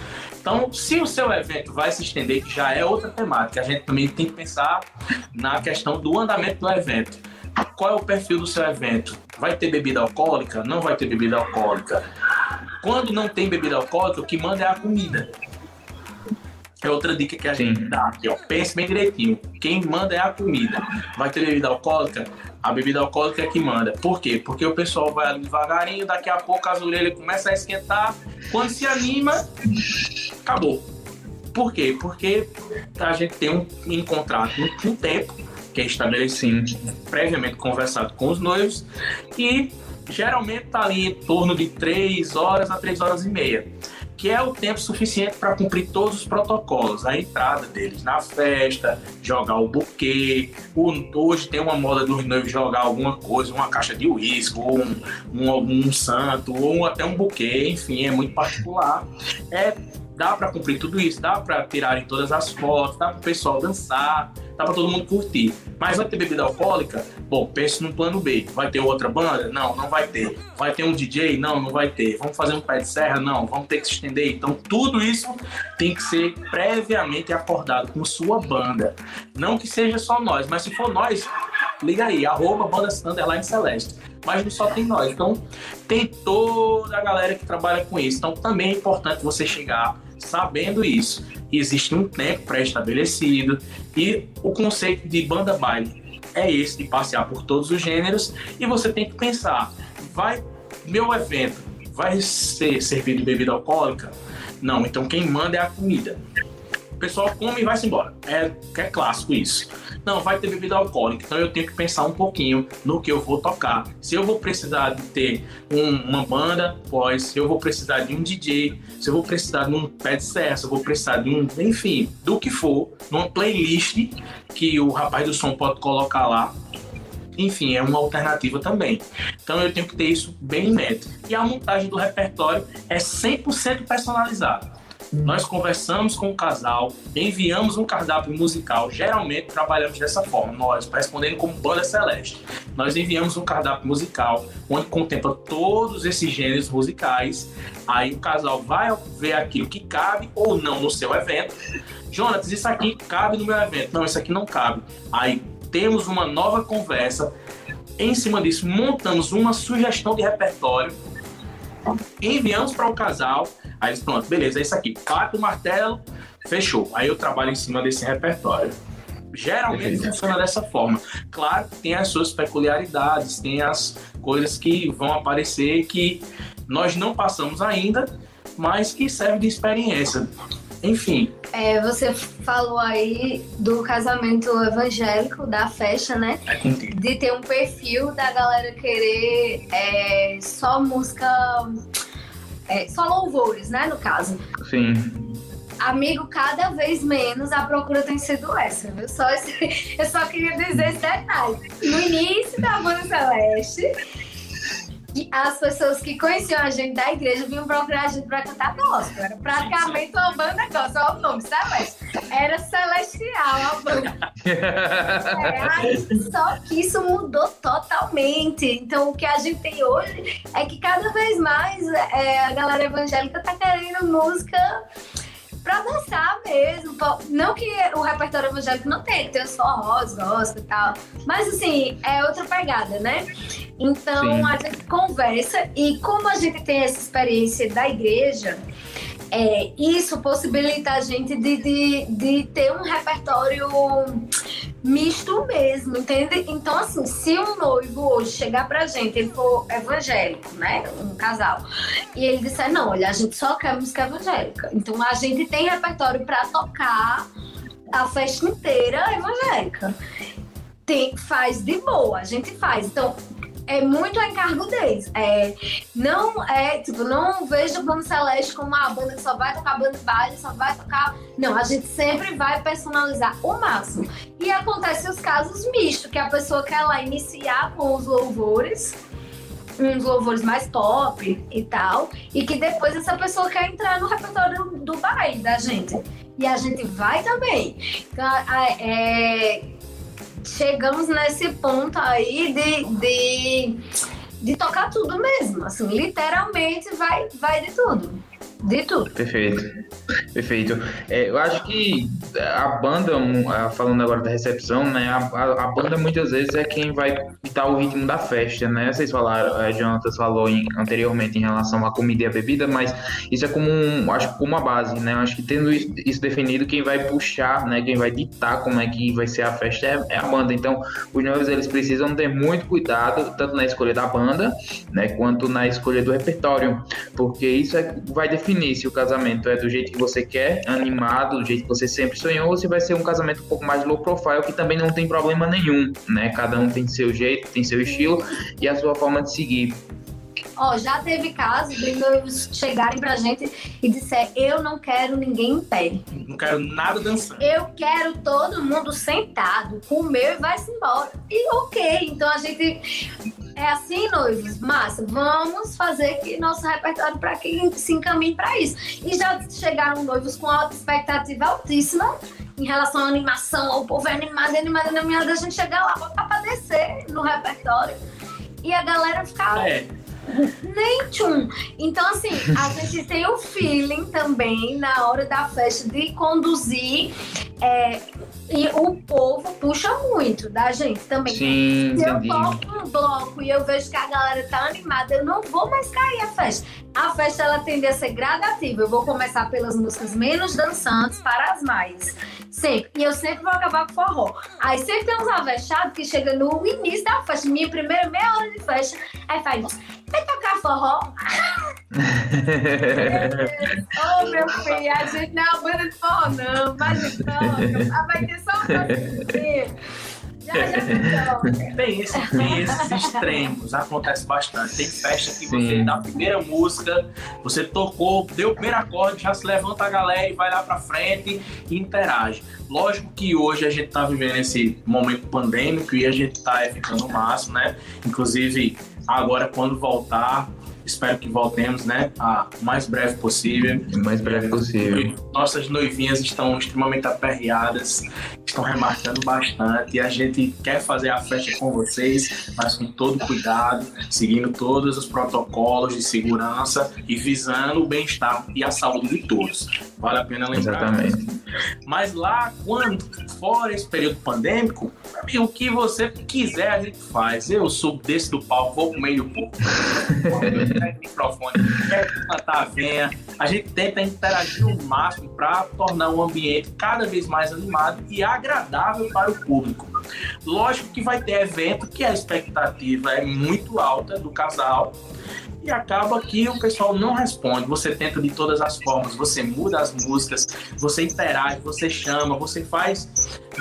Então, se o seu evento vai se estender, que já é outra temática, a gente também tem que pensar na questão do andamento do evento. Qual é o perfil do seu evento? Vai ter bebida alcoólica? Não vai ter bebida alcoólica. Quando não tem bebida alcoólica, o que manda é a comida. É outra dica que a gente dá aqui, ó. Pense bem direitinho. Quem manda é a comida. Vai ter bebida alcoólica? A bebida alcoólica é que manda. Por quê? Porque o pessoal vai ali devagarinho, daqui a pouco as orelhas começam a esquentar. Quando se anima, acabou. Por quê? Porque a gente tem um, um contrato, um, um tempo que é estabelecido previamente conversado com os noivos e geralmente está ali em torno de 3 horas a 3 horas e meia, que é o tempo suficiente para cumprir todos os protocolos, a entrada deles na festa, jogar o buquê, hoje tem uma moda dos noivos jogar alguma coisa, uma caixa de uísque, ou um, um, um santo, ou até um buquê, enfim, é muito particular. É dá para cumprir tudo isso, dá para tirarem todas as fotos, dá para o pessoal dançar, dá para todo mundo curtir. Mas vai ter bebida alcoólica? Bom, pense no plano B. Vai ter outra banda? Não, não vai ter. Vai ter um DJ? Não, não vai ter. Vamos fazer um pé de serra? Não, vamos ter que se estender. Então, tudo isso tem que ser previamente acordado com sua banda. Não que seja só nós, mas se for nós, liga aí, arroba banda celeste. Mas não só tem nós. Então, tem toda a galera que trabalha com isso. Então, também é importante você chegar sabendo isso. Existe um tempo pré-estabelecido e o conceito de banda baile é esse de passear por todos os gêneros e você tem que pensar, vai meu evento vai ser servido bebida alcoólica? Não, então quem manda é a comida. O pessoal come e vai-se embora. É, é clássico isso. Não, vai ter bebida alcoólica, então eu tenho que pensar um pouquinho no que eu vou tocar. Se eu vou precisar de ter um, uma banda, pois, se eu vou precisar de um DJ, se eu vou precisar de um pé de serra, se eu vou precisar de um, enfim, do que for, numa playlist que o rapaz do som pode colocar lá, enfim, é uma alternativa também. Então eu tenho que ter isso bem em mente. E a montagem do repertório é 100% personalizada. Nós conversamos com o casal, enviamos um cardápio musical. Geralmente trabalhamos dessa forma, nós, respondendo como banda celeste. Nós enviamos um cardápio musical onde contempla todos esses gêneros musicais. Aí o casal vai ver aquilo que cabe ou não no seu evento. Jonas, isso aqui cabe no meu evento. Não, isso aqui não cabe. Aí temos uma nova conversa. Em cima disso, montamos uma sugestão de repertório enviamos para o casal, aí eles, pronto, beleza, é isso aqui, bate o martelo, fechou. Aí eu trabalho em cima desse repertório. Geralmente funciona dessa forma. Claro que tem as suas peculiaridades, tem as coisas que vão aparecer que nós não passamos ainda, mas que servem de experiência. Enfim. É, você falou aí do casamento evangélico, da festa, né? É. De ter um perfil da galera querer é, só música. É, só louvores, né? No caso. Sim. Amigo, cada vez menos a procura tem sido essa, viu? Só esse, eu só queria dizer esse detalhe. No início da Banda Celeste, que as pessoas que conheciam a gente da igreja vinham procurar a gente pra cantar gospel. Era praticamente uma banda gospel, olha o nome, Celeste. Era celestial a banda. É, só que isso mudou totalmente. Então, o que a gente tem hoje é que cada vez mais é, a galera evangélica tá querendo música pra dançar mesmo. Não que o repertório evangélico não tem, tem os forrós, gospel e tal. Mas assim, é outra pegada, né? Então Sim. a gente conversa e como a gente tem essa experiência da igreja, é, isso possibilita a gente de, de, de ter um repertório misto mesmo, entende? Então, assim, se um noivo hoje chegar pra gente, ele for evangélico, né? Um casal, e ele disser, não, olha, a gente só quer música evangélica. Então a gente tem repertório pra tocar a festa inteira evangélica. Tem, faz de boa, a gente faz. Então, é muito a encargo deles. É, não é, tipo, não vejo o Banda Celeste como uma banda que só vai tocar banda baile, só vai tocar. Não, a gente sempre vai personalizar o máximo. E acontece os casos mistos, que a pessoa quer lá iniciar com os louvores, uns louvores mais pop e tal, e que depois essa pessoa quer entrar no repertório do, baile da gente. E a gente vai também. Então, é, chegamos nesse ponto aí de, de, de tocar tudo mesmo. Assim, literalmente vai, vai de tudo. De tudo. Perfeito. Perfeito. É, eu acho que a banda, falando agora da recepção, né? A, a- banda muitas vezes é quem vai ditar o ritmo da festa, né? Vocês falaram, a Jonathan falou em- anteriormente em relação à comida e à bebida, mas isso é como um, acho como uma base, né? Acho que tendo isso, isso definido, quem vai puxar, né? Quem vai ditar como é que vai ser a festa é, é a banda. Então, os noivos eles precisam ter muito cuidado, tanto na escolha da banda, né? Quanto na escolha do repertório, porque isso é, vai definir se o casamento é do jeito que você quer, animado, do jeito que você sempre sonhou, ou se vai ser um casamento um pouco mais low profile, que também não tem problema nenhum, né? Cada um tem seu jeito, tem seu estilo e a sua forma de seguir. Ó, já teve casos de noivos chegarem pra gente e disser: Eu não quero ninguém em pé. Não quero nada dançando. Eu quero todo mundo sentado, comeu e vai-se embora. E ok, então a gente. É assim, noivos, massa, vamos fazer que nosso repertório para que se encaminhe para isso. E já chegaram noivos com alta expectativa altíssima em relação à animação, o povo é animado, animado, animado, a gente chegar lá, botar pra descer no repertório e a galera ficar É, nem tchum. Então, assim, a gente tem o feeling também na hora da festa de conduzir. é, e o povo puxa muito da gente também. Sim, Se eu entendi. toco um bloco e eu vejo que a galera tá animada, eu não vou mais cair a festa. A festa ela tende a ser gradativa. Eu vou começar pelas músicas menos dançantes para as mais. Sempre. E eu sempre vou acabar com forró. Aí sempre tem uns avechados que chegam no início da festa, minha primeira meia hora de festa, aí faz, vai tocar forró? Ô meu filho, a gente não é uma banda de forró, não. Então, ah, vai ter só uma coisinha. tem, esse, tem esses extremos, acontece bastante. Tem festa que Sim. você, na primeira música, você tocou, deu o primeiro acorde, já se levanta a galera e vai lá pra frente e interage. Lógico que hoje a gente tá vivendo esse momento pandêmico e a gente tá ficando o máximo, né? Inclusive, agora quando voltar, Espero que voltemos, né, a mais breve possível. O mais breve possível. Nossas noivinhas estão extremamente aperreadas, estão remarcando bastante e a gente quer fazer a festa com vocês, mas com todo cuidado, seguindo todos os protocolos de segurança e visando o bem-estar e a saúde de todos. Vale a pena lembrar. Exatamente. Mas lá, quando fora esse período pandêmico, o que você quiser a gente faz. Eu subo desse do palco, vou pro meio do microfone, plantar a venha. A gente tenta interagir o máximo para tornar o ambiente cada vez mais animado e agradável para o público. Lógico que vai ter evento que a expectativa é muito alta do casal, e acaba que o pessoal não responde. Você tenta de todas as formas, você muda as músicas, você interage, você chama, você faz,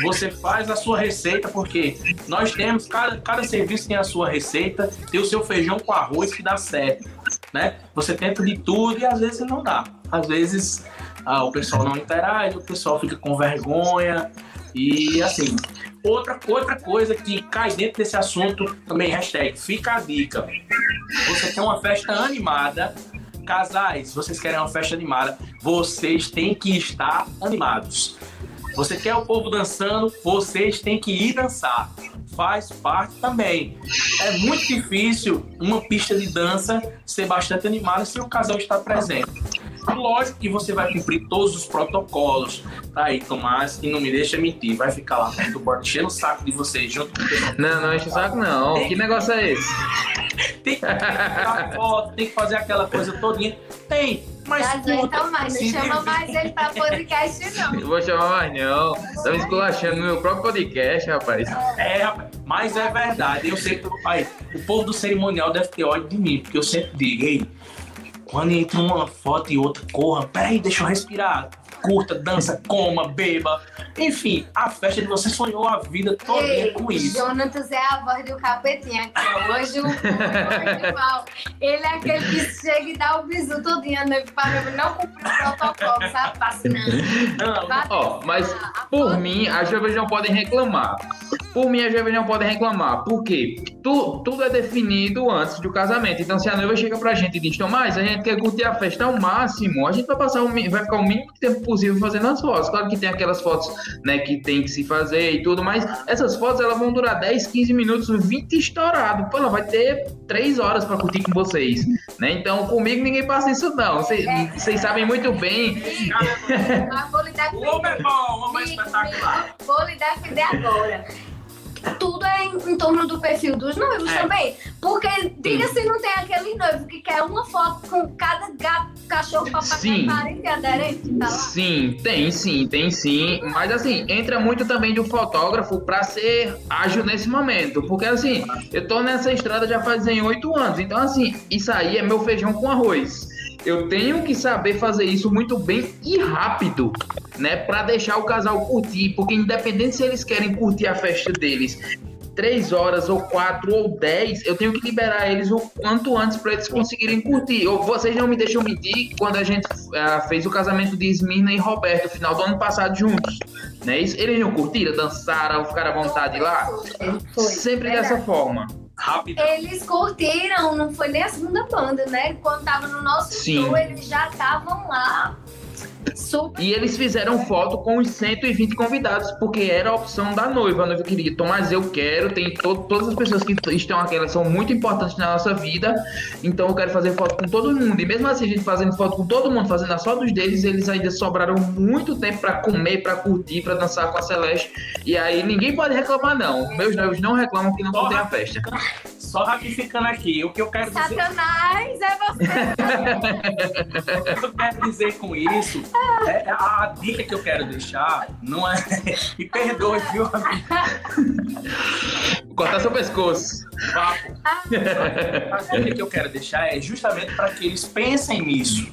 você faz a sua receita, porque nós temos, cada, cada serviço tem a sua receita, tem o seu feijão com arroz que dá certo, né? Você tenta de tudo e às vezes não dá. Às vezes ah, o pessoal não interage, o pessoal fica com vergonha e assim. Outra, outra coisa que cai dentro desse assunto também, hashtag, fica a dica. Você quer uma festa animada, casais, vocês querem uma festa animada, vocês têm que estar animados. Você quer o povo dançando, vocês têm que ir dançar. Faz parte também. É muito difícil uma pista de dança ser bastante animada se o casal está presente. Lógico que você vai cumprir todos os protocolos. Tá aí, Tomás, e não me deixa mentir. Vai ficar lá perto do bordo, enchendo o saco de vocês junto com o pessoal. Não, não enche o saco, não. Tem... Que negócio é esse? tem que tirar foto, tem que fazer aquela coisa todinha. Tem, mas. então, mais, não chama mais ele pra podcast, não. Não vou chamar mais, não. Tá me esculachando no meu próprio podcast, rapaz. É, rapaz. Mas é verdade. Eu sempre. Aí, o povo do cerimonial deve ter ódio de mim, porque eu sempre digo, ei quando entra uma foto e outra, corra, peraí, deixa eu respirar. Curta, dança, coma, beba. Enfim, a festa de você sonhou a vida toda com isso. Jonatas é a voz do capetinha aqui, Hoje o mal. Ele é aquele que chega e dá o bisu todinho para não cumprir o protocolo, sabe? Fascinante. Ó, mas por mim, as jovens não podem reclamar. Por mim, as jovens não podem reclamar. Por quê? Tu, tudo é definido antes do casamento. Então, se a noiva chega pra gente e diz, Tomás, a gente quer curtir a festa ao máximo, a gente vai passar o, vai ficar o mínimo tempo possível fazendo as fotos. Claro que tem aquelas fotos, né, que tem que se fazer e tudo, mas essas fotos elas vão durar 10, 15 minutos, 20 estourado. Pô, ela vai ter 3 horas pra curtir com vocês, né? Então, comigo ninguém passa isso não. Vocês é, sabem muito bem. Vou lhe defender. O homem é bom, o homem é espetacular. Vou lhe defender agora tudo é em, em, torno do perfil dos noivos é. também. Porque diga se não tem aquele noivo que quer uma foto com cada gato, cachorro, papagaio, parente aderente tá lá. Sim, tem sim, tem sim. Mas assim, entra muito também do fotógrafo para ser ágil nesse momento. Porque assim, eu tô nessa estrada já fazem oito anos. Então assim, isso aí é meu feijão com arroz eu tenho que saber fazer isso muito bem e rápido, né? Para deixar o casal curtir, porque independente se eles querem curtir a festa deles três horas ou quatro ou dez, eu tenho que liberar eles o quanto antes para eles conseguirem curtir. Ou vocês não me deixam mentir quando a gente uh, fez o casamento de Esmirna e Roberto, final do ano passado juntos, né? Eles não curtiram, dançaram, ficaram à vontade lá? Sempre dessa forma rápida. Eles curtiram, não foi nem a segunda banda, né? Quando tava no nosso Sim. show, eles já estavam lá. Super. E eles fizeram foto com os 120 convidados, porque era a opção da noiva. A noiva queria, Tomás, eu quero, tem to todas as pessoas que estão aqui, elas são muito importantes na nossa vida, então eu quero fazer foto com todo mundo. E mesmo assim, a gente fazendo foto com todo mundo, fazendo a só dos deles, eles ainda sobraram muito tempo para comer, para curtir, para dançar com a Celeste. E aí ninguém pode reclamar, não. Meus noivos não reclamam que não curtem a festa. Só ratificando aqui, o que eu quero dizer. Satanás, é você! o que eu quero dizer com isso, é, a dica que eu quero deixar não é. Me perdoe, viu, amigo? Cortar seu pescoço. Papo. A dica que eu quero deixar é justamente para que eles pensem nisso.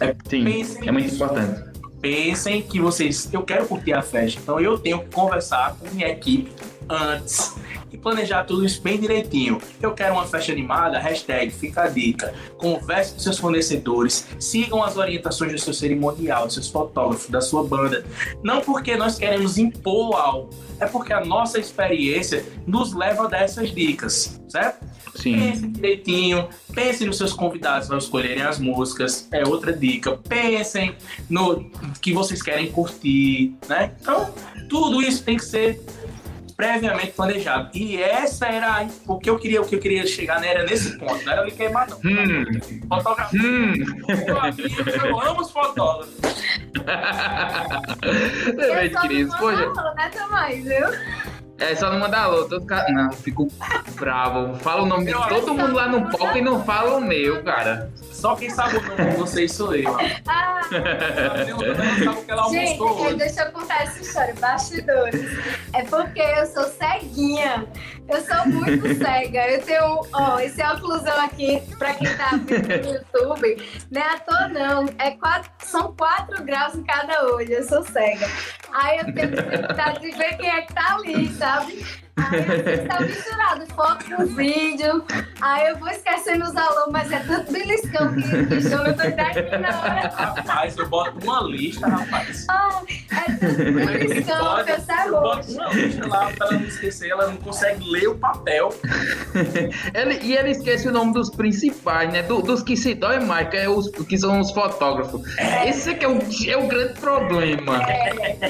É, Sim, pensem é muito nisso. importante pensem que vocês, eu quero curtir a festa, então eu tenho que conversar com minha equipe antes e planejar tudo isso bem direitinho. Eu quero uma festa animada, hashtag fica a dica. Converse com seus fornecedores, sigam as orientações do seu cerimonial, dos seus fotógrafos, da sua banda. Não porque nós queremos impor algo, é porque a nossa experiência nos leva a dar essas dicas, certo? Sim. Pense direitinho, pense nos seus convidados ao escolherem as músicas, é outra dica. Pensem no que vocês querem curtir, né? Então, tudo isso tem que ser previamente planejado. E essa era o que eu queria, o que eu queria chegar, né? Era nesse ponto, não era me queimar, não. Hum. Fotógrafo. Hum. Eu amo os fotógrafos. Também, só Cris. não Poxa, mando né, também, viu? É só não mandar alô. Todo cara... Não, fico bravo. Fala o nome de todo mundo lá no palco e não fala o meu, cara. Só quem sabe o nome de vocês sou eu. Ah, não gente, deixa eu contar essa história, bastidores. É porque eu sou ceguinha. Eu sou muito cega. Eu tenho, ó, esse óculosão aqui, pra quem tá vendo no YouTube, não é à toa não. É quatro, são quatro graus em cada olho. Eu sou cega. Aí eu tenho dificuldade de ver quem é que tá ali, sabe? Aí tá misturado, foto com vídeo. Aí eu vou esquecendo os alunos, mas é tanto beliscão que, que chama, eu tô na hora. Rapaz, eu boto uma lista, rapaz. Ah, é tanto beliscão que eu saio eu boto uma lista lá pra ela não esquecer, ela não consegue ler o papel. Ele- e ele esquece o nome dos principais, né? Do- dos que se dói mais, que, é os, que são os fotógrafos. Esse é que é o, é o grande problema.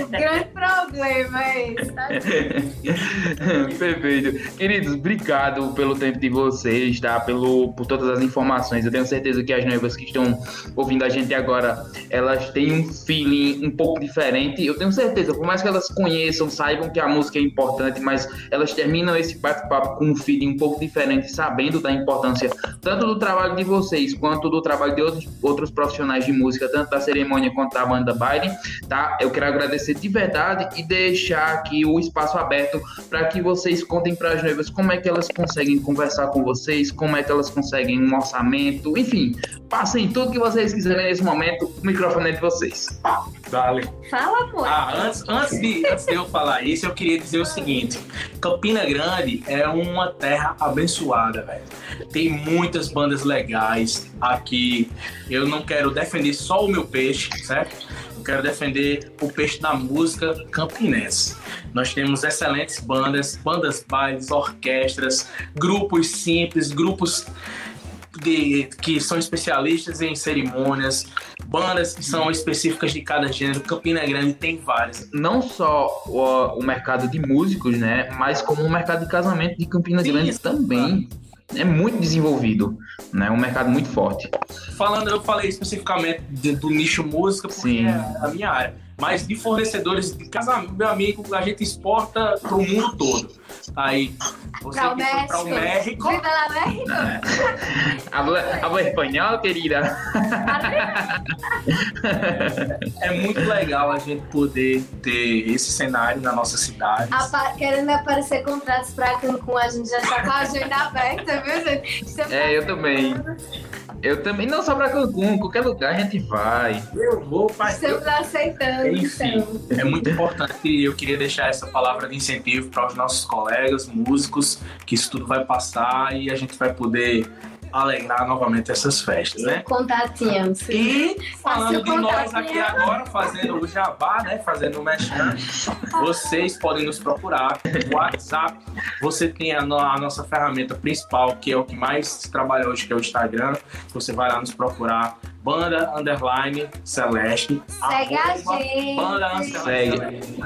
O grande problema é esse, tá? Perfeito. Queridos, obrigado pelo tempo de vocês, tá? Pelo, por todas as informações. Eu tenho certeza que as noivas que estão ouvindo a gente agora, elas têm um feeling um pouco diferente. Eu tenho certeza, por mais que elas conheçam, saibam que a música é importante, mas elas terminam esse bate-papo com um feeling um pouco diferente, sabendo da importância tanto do trabalho de vocês, quanto do trabalho de outros, outros profissionais de música, tanto da cerimônia quanto da banda Baile, tá? Eu quero agradecer de verdade e deixar aqui o espaço aberto para que vocês contem para as noivas como é que elas conseguem conversar com vocês, como é que elas conseguem um orçamento, enfim, passem tudo que vocês quiserem nesse momento, o microfone é de vocês. Vale. Fala, amor. Ah, antes, antes, de, antes de eu falar isso, eu queria dizer o seguinte: Campina Grande é uma terra abençoada, velho. Tem muitas bandas legais aqui. Eu não quero defender só o meu peixe, certo? Quero defender o peixe da música campinense. Nós temos excelentes bandas, bandas bailes, orquestras, grupos simples, grupos de, que são especialistas em cerimônias, bandas que são específicas de cada gênero. Campina Grande tem várias. Não só o, o mercado de músicos, né, mas como o mercado de casamento de Campina Sim, Grande também. É muito desenvolvido, né? Um mercado muito forte. Falando, eu falei especificamente do nicho música, porque Sim. é a minha área. Mas de fornecedores de casamento, meu amigo, a gente exporta para o mundo todo. Aí, você Pra o que foi para o México. México, Viva la México. Habla, habla espanhol, querida? é muito legal a gente poder ter esse cenário na nossa cidade. Apa- querendo aparecer contratos pra Cancún, a gente já tá com a agenda aberta, viu, gente? Isso É, eu também. Eu também, não só pra Cancún, qualquer lugar a gente vai. Eu vou fazer. Estamos aceitando, Enfim, então. é muito importante e eu queria deixar essa palavra de incentivo para os nossos colegas, músicos, que isso tudo vai passar e a gente vai poder alegrar novamente essas festas, né? Contatinho. sim. E falando de nós aqui agora, fazendo o jabá, né? Fazendo o mexão, vocês podem nos procurar WhatsApp. Você tem a, a nossa ferramenta principal, que é o que mais se trabalha hoje, que é o Instagram. Você vai lá nos procurar. Banda Underline Celeste. Segue a gente. Banda Segue. Celeste.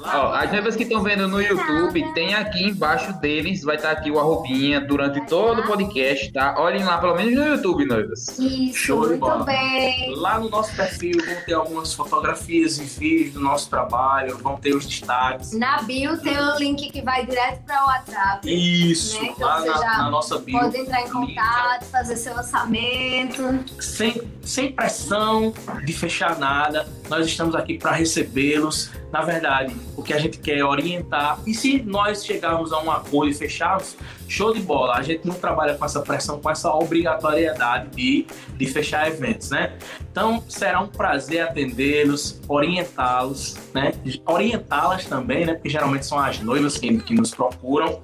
Ó, as noivas que estão vendo no YouTube, tem aqui embaixo deles, vai estar aqui o arrobinha durante todo o podcast, tá? Olhem lá, pelo menos no YouTube, noivas. Isso, Show de muito bola. bem. Lá no nosso perfil vão ter algumas fotografias e vídeos do nosso trabalho, vão ter os destaques. Na bio tem um link que vai direto para o WhatsApp. Isso, Né? Então lá na, na nossa bio. Pode entrar em contato, fazer seu orçamento. Sem, sem pressão de fechar nada. Nós estamos aqui para recebê-los. Na verdade, o que a gente quer é orientar. E se nós chegarmos a um acordo e fecharmos, show de bola. A gente não trabalha com essa pressão, com essa obrigatoriedade de, de fechar eventos, né? Então, será um prazer atendê-los, orientá-los, né? Orientá-las também, né? Porque geralmente são as noivas que, que nos procuram.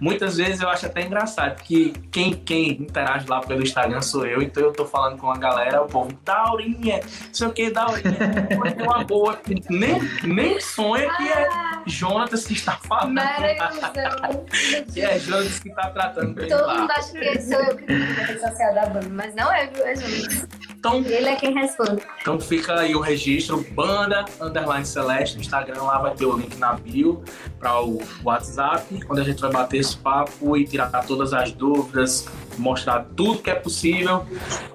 Muitas vezes eu acho até engraçado que quem, quem interage lá pelo Instagram sou eu, então eu tô falando com a galera, o povo, Daurinha, sei o que, Daurinha, é uma boa. Nem, nem sonha que é Jonatas que está falando. Maravilhoso. que é Jonatas que está tratando bem Todo lá. mundo acha que sou eu que tenho a da banda, mas não é, viu? É Jonas. Então, Ele é quem responde. Então fica aí o registro, banda, underline celeste, no Instagram lá vai ter o link na bio para o WhatsApp, onde a gente vai bater esse papo e tirar todas as dúvidas, mostrar tudo que é possível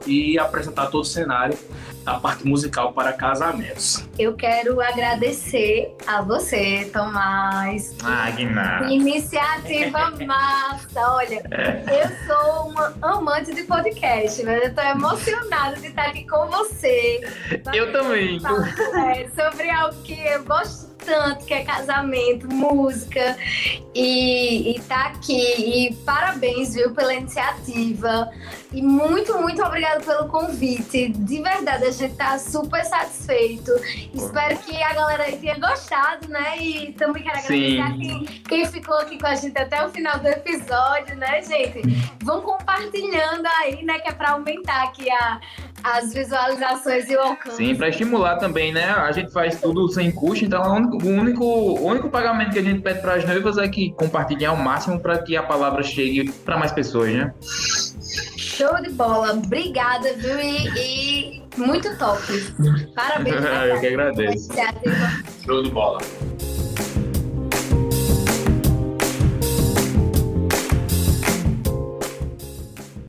e apresentar todo o cenário da parte musical para casamentos. Eu quero agradecer a você, Tomás. Ah, que nada. Iniciativa massa! Olha, eu sou uma amante de podcast, mas eu tô emocionada de estar aqui com você. Eu também. É, sobre algo que eu gosto tanto, que é casamento, música, e, e tá aqui. E parabéns, viu, pela iniciativa. E muito, muito obrigada pelo convite. De verdade, a gente tá super satisfeito. Espero que a galera tenha gostado, né? E também quero agradecer a quem, quem ficou aqui com a gente até o final do episódio, né, gente? Vão compartilhando aí, né? Que é pra aumentar aqui a, as visualizações e o alcance. Sim, para estimular também, né? A gente faz tudo sem custo, então o único, o único, o único pagamento que a gente pede para as noivas é que compartilhem ao máximo para que a palavra chegue para mais pessoas, né? Show de bola. Obrigada, viu? E, e muito top. Parabéns. Eu que agradeço. Show de bola.